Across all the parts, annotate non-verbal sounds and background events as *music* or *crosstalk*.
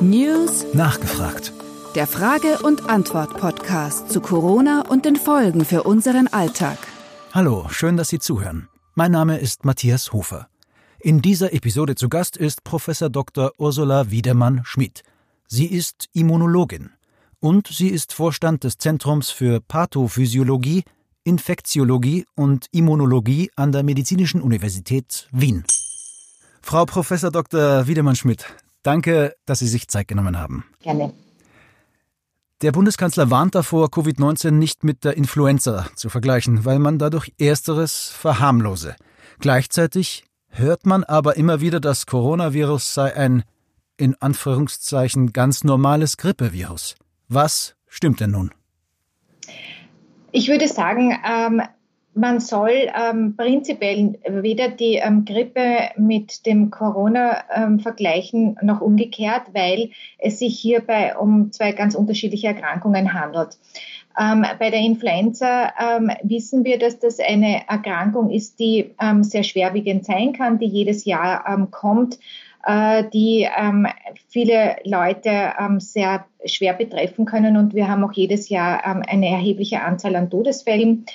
News Nachgefragt. Der Frage- und Antwort-Podcast zu Corona und den Folgen für unseren Alltag. Hallo, schön, dass Sie zuhören. Mein Name ist Matthias Hofer. In dieser Episode zu Gast ist Professor Dr. Ursula Wiedemann-Schmidt. Sie ist Immunologin und sie ist Vorstand des Zentrums für Pathophysiologie, Infektiologie und Immunologie an der Medizinischen Universität Wien. Frau Professor Dr. Wiedemann-Schmidt, danke, dass Sie sich Zeit genommen haben. Gerne. Der Bundeskanzler warnt davor, Covid-19 nicht mit der Influenza zu vergleichen, weil man dadurch ersteres verharmlose. Gleichzeitig hört man aber immer wieder, das Coronavirus sei ein in Anführungszeichen ganz normales Grippevirus. Was stimmt denn nun? Ich würde sagen, ähm, man soll ähm, prinzipiell weder die ähm, Grippe mit dem Corona ähm, vergleichen noch umgekehrt, weil es sich hierbei um zwei ganz unterschiedliche Erkrankungen handelt. Ähm, bei der Influenza ähm, wissen wir, dass das eine Erkrankung ist, die ähm, sehr schwerwiegend sein kann, die jedes Jahr kommt, äh, die viele Leute sehr schwer betreffen können. Und wir haben auch jedes Jahr eine erhebliche Anzahl an Todesfällen.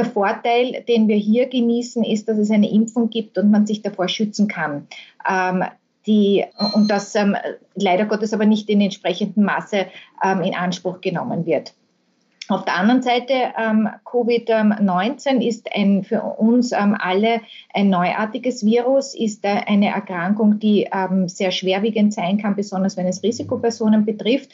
Der Vorteil, den wir hier genießen, ist, dass es eine Impfung gibt und man sich davor schützen kann. Ähm, die, und das ähm, leider Gottes aber nicht in entsprechendem Maße ähm, in Anspruch genommen wird. Auf der anderen Seite, ähm, Covid-19 ist ein, für uns ähm, alle ein neuartiges Virus, ist äh, eine Erkrankung, die ähm, sehr schwerwiegend sein kann, besonders wenn es Risikopersonen betrifft.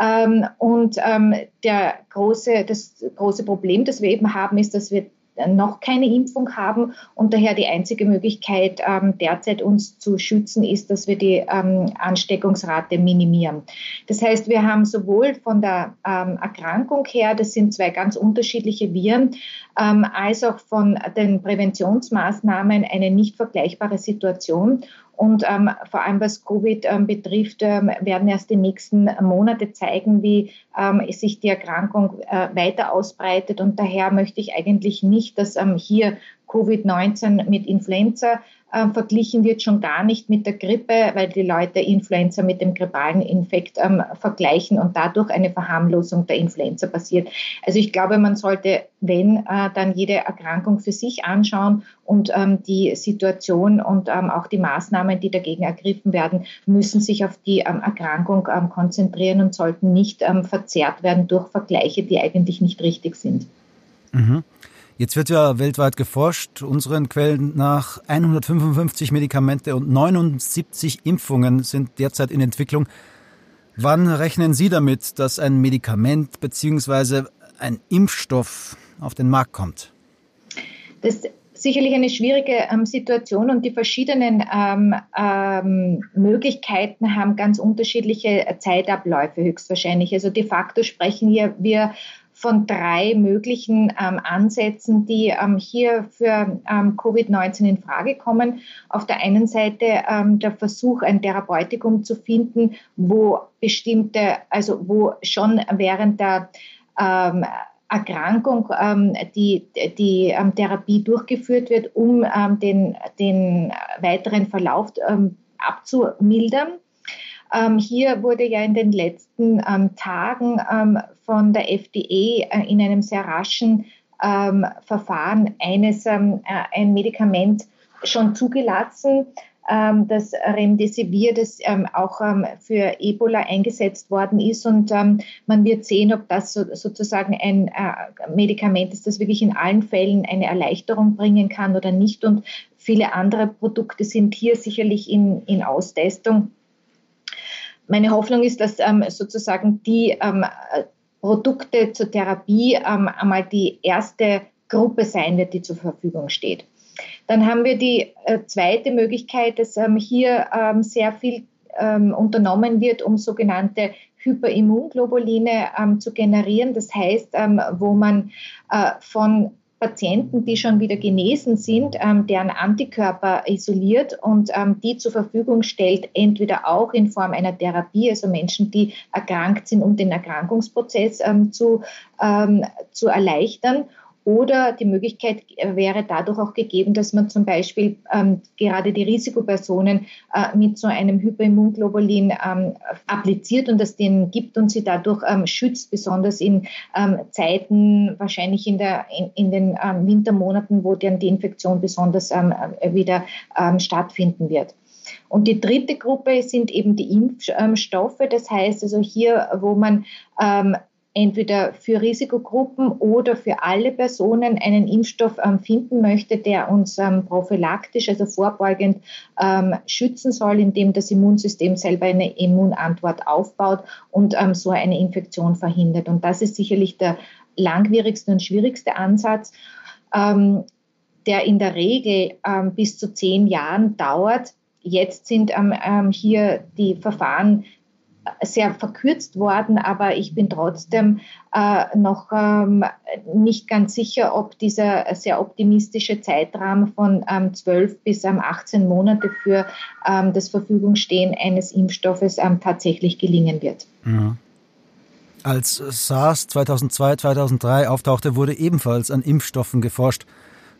Ähm, und ähm, der große, das große Problem, das wir eben haben, ist, dass wir noch keine Impfung haben und daher die einzige Möglichkeit ähm, derzeit uns zu schützen ist, dass wir die ähm, Ansteckungsrate minimieren. Das heißt, wir haben sowohl von der ähm, Erkrankung her, das sind zwei ganz unterschiedliche Viren, ähm, als auch von den Präventionsmaßnahmen eine nicht vergleichbare Situation. Und ähm, vor allem was Covid ähm, betrifft, ähm, werden erst die nächsten Monate zeigen, wie ähm, sich die Erkrankung äh, weiter ausbreitet. Und daher möchte ich eigentlich nicht, dass ähm, hier Covid-19 mit Influenza äh, verglichen wird, schon gar nicht mit der Grippe, weil die Leute Influenza mit dem grippalen Infekt ähm, vergleichen und dadurch eine Verharmlosung der Influenza passiert. Also ich glaube, man sollte, wenn, äh, dann jede Erkrankung für sich anschauen und ähm, die Situation und ähm, auch die Maßnahmen, die dagegen ergriffen werden, müssen sich auf die ähm, Erkrankung ähm, konzentrieren und sollten nicht ähm, verzerrt werden durch Vergleiche, die eigentlich nicht richtig sind. Mhm. Jetzt wird ja weltweit geforscht, unseren Quellen nach 155 Medikamente und 79 Impfungen sind derzeit in Entwicklung. Wann rechnen Sie damit, dass ein Medikament bzw. ein Impfstoff auf den Markt kommt? Das ist sicherlich eine schwierige ähm, Situation und die verschiedenen ähm, ähm, Möglichkeiten haben ganz unterschiedliche Zeitabläufe höchstwahrscheinlich. Also de facto sprechen hier wir von drei möglichen ähm, Ansätzen, die ähm, hier für ähm, Covid-19 in Frage kommen. Auf der einen Seite ähm, der Versuch, ein Therapeutikum zu finden, wo bestimmte, also wo schon während der ähm, Erkrankung ähm, die, die Therapie durchgeführt wird, um den, den weiteren Verlauf abzumildern. Ähm, hier wurde ja in den letzten ähm, Tagen ähm, von der FDA äh, in einem sehr raschen ähm, Verfahren eines, ähm, äh, ein Medikament schon zugelassen, ähm, das Remdesivir, das auch für Ebola eingesetzt worden ist. Und man wird sehen, ob das so, sozusagen ein äh, Medikament ist, das wirklich in allen Fällen eine Erleichterung bringen kann oder nicht. Und viele andere Produkte sind hier sicherlich in, in Austestung meine Hoffnung ist, dass ähm, sozusagen die ähm, Produkte zur Therapie ähm, einmal die erste Gruppe sein wird, die zur Verfügung steht. Dann haben wir die äh, zweite Möglichkeit, dass ähm, hier ähm, sehr viel ähm, unternommen wird, um sogenannte Hyperimunglobuline zu generieren. Das heißt, wo man äh, von Patienten, die schon wieder genesen sind, ähm, deren Antikörper isoliert und ähm, die zur Verfügung stellt, entweder auch in Form einer Therapie, also Menschen, die erkrankt sind, um den Erkrankungsprozess ähm, zu, ähm, zu erleichtern Oder die Möglichkeit wäre dadurch auch gegeben, dass man zum Beispiel ähm, gerade die Risikopersonen äh, mit so einem Hyperimmunglobulin ähm, appliziert und das denen gibt und sie dadurch ähm, schützt, besonders in ähm, Zeiten, wahrscheinlich in, der, in, in den ähm, Wintermonaten, wo dann die Infektion besonders ähm, wieder stattfinden wird. Und die dritte Gruppe sind eben die Impfstoffe. Das heißt also hier, wo man entweder für Risikogruppen oder für alle Personen einen Impfstoff ähm, finden möchte, der uns ähm, prophylaktisch, also vorbeugend ähm, schützen soll, indem das Immunsystem selber eine Immunantwort aufbaut und so eine Infektion verhindert. Und das ist sicherlich der langwierigste und schwierigste Ansatz. Der in der Regel ähm, bis zu zehn Jahren dauert, Jetzt sind ähm, ähm, hier die Verfahren sehr verkürzt worden, aber ich bin trotzdem äh, noch ähm, nicht ganz sicher, ob dieser sehr optimistische Zeitrahmen von ähm, 12 bis ähm, 18 Monate für ähm, das Verfügungstehen eines Impfstoffes ähm, tatsächlich gelingen wird. Ja. Als SARS 2002, 2003 auftauchte, wurde ebenfalls an Impfstoffen geforscht.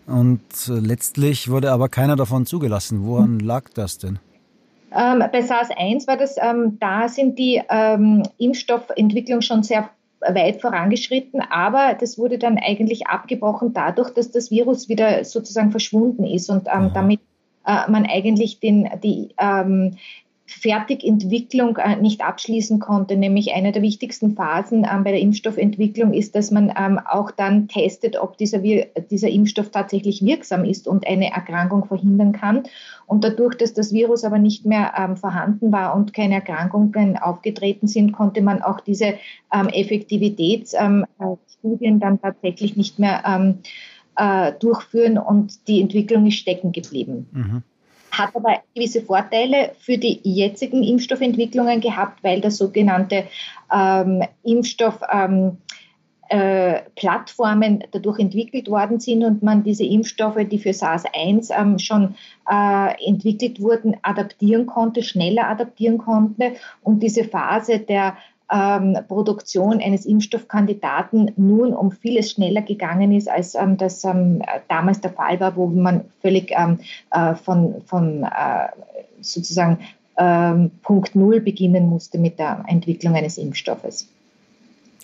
Und äh, letztlich wurde aber keiner davon zugelassen. Woran lag das denn? Ähm, bei SARS-1 war das, ähm, da sind die ähm, Impfstoffentwicklung schon sehr weit vorangeschritten, aber das wurde dann eigentlich abgebrochen dadurch, dass das Virus wieder sozusagen verschwunden ist und ähm, damit äh, man eigentlich den, die ähm, Fertigentwicklung äh, nicht abschließen konnte. Nämlich eine der wichtigsten Phasen ähm, bei der Impfstoffentwicklung ist, dass man ähm, auch dann testet, ob dieser, dieser Impfstoff tatsächlich wirksam ist und eine Erkrankung verhindern kann. Und dadurch, dass das Virus aber nicht mehr ähm, vorhanden war und keine Erkrankungen aufgetreten sind, konnte man auch diese Effektivitätsstudien dann tatsächlich nicht mehr äh, durchführen und die Entwicklung ist stecken geblieben. Mhm hat aber gewisse Vorteile für die jetzigen Impfstoffentwicklungen gehabt, weil der sogenannte ähm, Impfstoff ähm, äh, Plattformen dadurch entwickelt worden sind und man diese Impfstoffe, die für SARS-1 ähm, schon äh, entwickelt wurden, adaptieren konnte, schneller adaptieren konnte. Und diese Phase der ähm, Produktion eines Impfstoffkandidaten nun um vieles schneller gegangen ist, als ähm, das ähm, damals der Fall war, wo man völlig ähm, äh, von, von äh, sozusagen ähm, Punkt Null beginnen musste mit der Entwicklung eines Impfstoffes.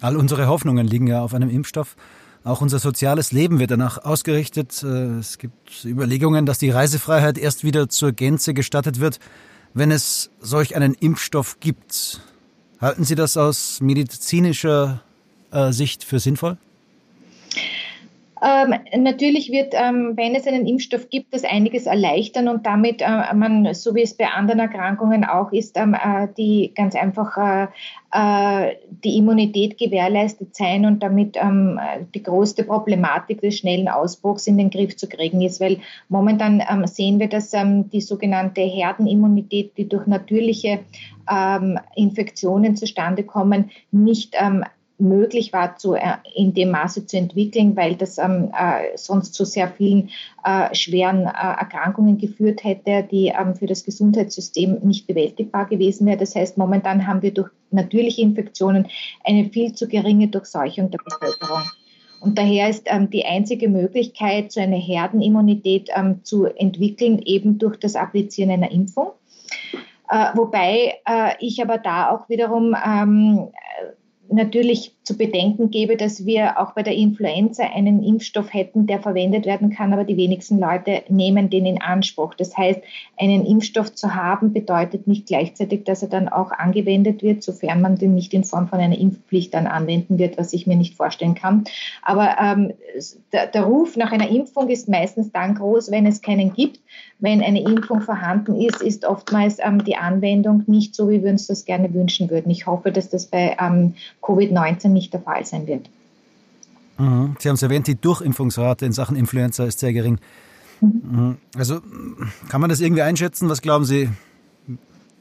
All unsere Hoffnungen liegen ja auf einem Impfstoff. Auch unser soziales Leben wird danach ausgerichtet. Äh, es gibt Überlegungen, dass die Reisefreiheit erst wieder zur Gänze gestattet wird, wenn es solch einen Impfstoff gibt. Halten Sie das aus medizinischer äh, Sicht für sinnvoll? Ähm, natürlich wird, ähm, wenn es einen Impfstoff gibt, das einiges erleichtern und damit äh, man, so wie es bei anderen Erkrankungen auch ist, ähm, äh, die ganz einfach äh, äh die Immunität gewährleistet sein und damit ähm, die größte Problematik des schnellen Ausbruchs in den Griff zu kriegen ist, weil momentan ähm, sehen wir, dass ähm, die sogenannte Herdenimmunität, die durch natürliche Infektionen zustande kommen, nicht möglich war, zu, äh, in dem Maße zu entwickeln, weil das ähm, äh, sonst zu sehr vielen äh, schweren äh, Erkrankungen geführt hätte, die ähm, für das Gesundheitssystem nicht bewältigbar gewesen wäre. Das heißt, momentan haben wir durch natürliche Infektionen eine viel zu geringe Durchseuchung der Bevölkerung. Und daher ist ähm, die einzige Möglichkeit, so eine Herdenimmunität ähm, zu entwickeln, eben durch das Applizieren einer Impfung. Äh, wobei äh, ich aber da auch wiederum ähm, natürlich zu bedenken gebe, dass wir auch bei der Influenza einen Impfstoff hätten, der verwendet werden kann, aber die wenigsten Leute nehmen den in Anspruch. Das heißt, einen Impfstoff zu haben, bedeutet nicht gleichzeitig, dass er dann auch angewendet wird, sofern man den nicht in Form von einer Impfpflicht dann anwenden wird, was ich mir nicht vorstellen kann. Aber ähm, der, der Ruf nach einer Impfung ist meistens dann groß, wenn es keinen gibt. Wenn eine Impfung vorhanden ist, ist oftmals ähm, die Anwendung nicht so, wie wir uns das gerne wünschen würden. Ich hoffe, dass das bei ähm, Covid-19 nicht der Fall sein wird. Mhm. Sie haben es erwähnt, die Durchimpfungsrate in Sachen Influenza ist sehr gering. Mhm. Also kann man das irgendwie einschätzen? Was glauben Sie?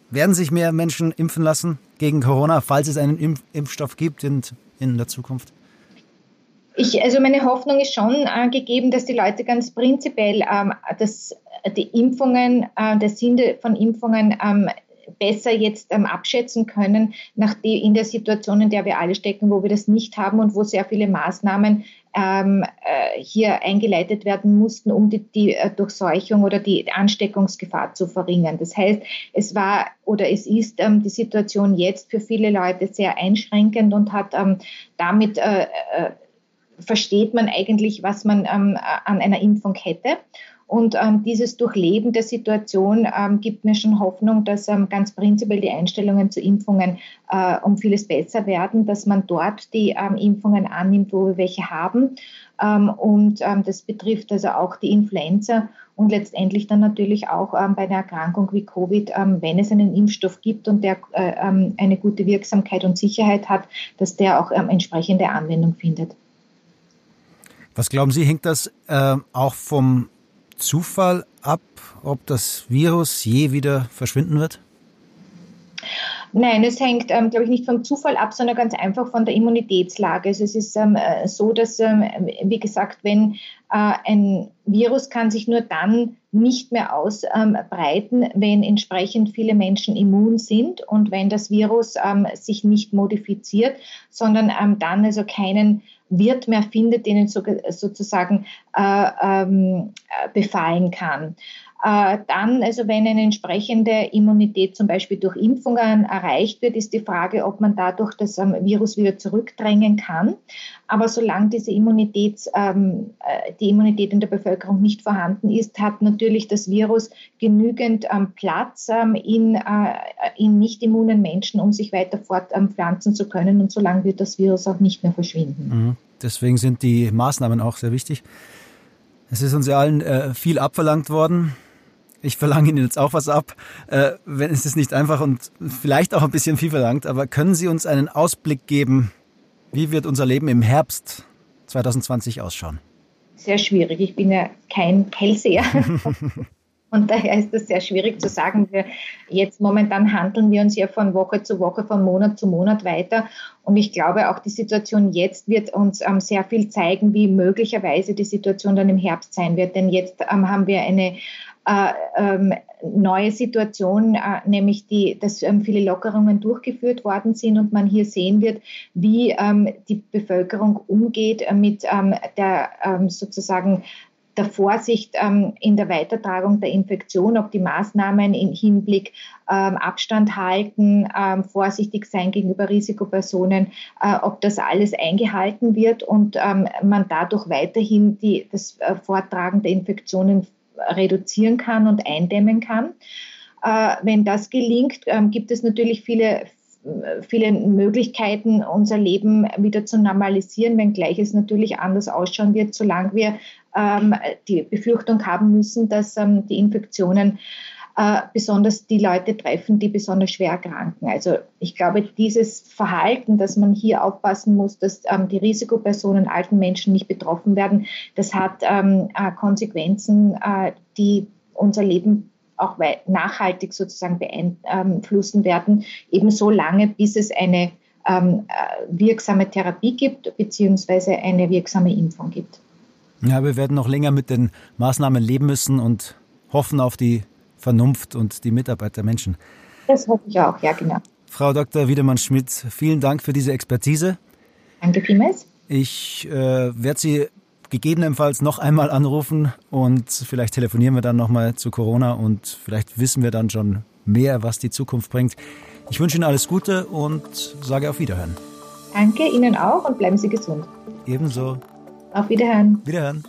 Werden sich mehr Menschen impfen lassen gegen Corona, falls es einen Impf Impfstoff gibt in, in der Zukunft? Ich, also meine Hoffnung ist schon äh, gegeben, dass die Leute ganz prinzipiell ähm, dass die Impfungen, äh, der Sinn von Impfungen ähm, besser jetzt ähm, abschätzen können, nach die, in der Situation, in der wir alle stecken, wo wir das nicht haben und wo sehr viele Maßnahmen ähm, äh, hier eingeleitet werden mussten, um die, die äh, Durchseuchung oder die Ansteckungsgefahr zu verringern. Das heißt, es war oder es ist ähm, die Situation jetzt für viele Leute sehr einschränkend und hat ähm, damit äh, äh versteht man eigentlich, was man ähm, an einer Impfung hätte. Und ähm, dieses Durchleben der Situation ähm, gibt mir schon Hoffnung, dass ähm, ganz prinzipiell die Einstellungen zu Impfungen äh, um vieles besser werden, dass man dort die ähm, Impfungen annimmt, wo wir welche haben. Ähm, und ähm, das betrifft also auch die Influenza und letztendlich dann natürlich auch bei einer Erkrankung wie Covid, wenn es einen Impfstoff gibt und der äh, eine gute Wirksamkeit und Sicherheit hat, dass der auch entsprechende Anwendung findet. Was glauben Sie, hängt das äh, auch vom Zufall ab, ob das Virus je wieder verschwinden wird? Nein, es hängt, ähm, glaube ich, nicht vom Zufall ab, sondern ganz einfach von der Immunitätslage. Also es ist ähm, äh, so, dass, ähm, wie gesagt, wenn äh, ein Virus kann sich nur dann nicht mehr ausbreiten, wenn entsprechend viele Menschen immun sind und wenn das Virus ähm, sich nicht modifiziert, sondern ähm, dann also keinen Wirt mehr findet, den es sozusagen äh, ähm, befallen kann. Äh, dann, also wenn eine entsprechende Immunität zum Beispiel durch Impfungen erreicht wird, ist die Frage, ob man dadurch das ähm, Virus wieder zurückdrängen kann. Aber solange diese Immunität, ähm, äh, die Immunität in der Bevölkerung nicht vorhanden ist, hat natürlich das Virus genügend ähm, Platz in, äh, in nicht immunen Menschen, um sich weiter fortpflanzen zu können. Und solange wird das Virus auch nicht mehr verschwinden. Mhm. Deswegen sind die Maßnahmen auch sehr wichtig. Es ist uns ja allen äh, viel abverlangt worden. Ich verlange Ihnen jetzt auch was ab. Äh, wenn es ist nicht einfach und vielleicht auch ein bisschen viel verlangt, aber können Sie uns einen Ausblick geben, wie wird unser Leben im Herbst 2020 ausschauen? Sehr schwierig. Ich bin ja kein Hellseher. *laughs* Und daher ist es sehr schwierig zu sagen. Wir jetzt momentan handeln wir uns ja von Woche zu Woche, von Monat zu Monat weiter. Und ich glaube, auch die Situation jetzt wird uns ähm, sehr viel zeigen, wie möglicherweise die Situation dann im Herbst sein wird. Denn jetzt ähm, haben wir eine neue Situation, äh, nämlich die, dass ähm, viele Lockerungen durchgeführt worden sind und man hier sehen wird, wie ähm, die Bevölkerung umgeht äh, mit ähm, der ähm, sozusagen der Vorsicht ähm, in der Weitertragung der Infektion, ob die Maßnahmen im Hinblick ähm, Abstand halten, ähm, vorsichtig sein gegenüber Risikopersonen, äh, ob das alles eingehalten wird und ähm, man dadurch weiterhin die, das äh, Vortragen der Infektionen reduzieren kann und eindämmen kann. Äh, wenn das gelingt, ähm, gibt es natürlich viele, viele Möglichkeiten, unser Leben wieder zu normalisieren, wenngleich es natürlich anders ausschauen wird, solange wir ähm, die Befürchtung haben müssen, dass ähm, die Infektionen äh, besonders die Leute treffen, die besonders schwer erkranken. Also ich glaube, dieses Verhalten, dass man hier aufpassen muss, dass ähm, die Risikopersonen, alten Menschen nicht betroffen werden, das hat ähm, äh, Konsequenzen, äh, die unser Leben auch nachhaltig sozusagen beeinflussen werden, ebenso lange, bis es eine ähm, äh, wirksame Therapie gibt, beziehungsweise eine wirksame Impfung gibt. Ja, wir werden noch länger mit den Maßnahmen leben müssen und hoffen auf die Vernunft und die Mitarbeit der Menschen. Das hoffe ich auch, ja, genau. Frau Dr. Wiedemann-Schmidt, vielen Dank für diese Expertise. Danke vielmals. Ich äh, werde Sie gegebenenfalls noch einmal anrufen und vielleicht telefonieren wir dann nochmal zu Corona und vielleicht wissen wir dann schon mehr, was die Zukunft bringt. Ich wünsche Ihnen alles Gute und sage auf Wiederhören. Danke Ihnen auch und bleiben Sie gesund. Ebenso. Auf Wiederhören. Wiederhören.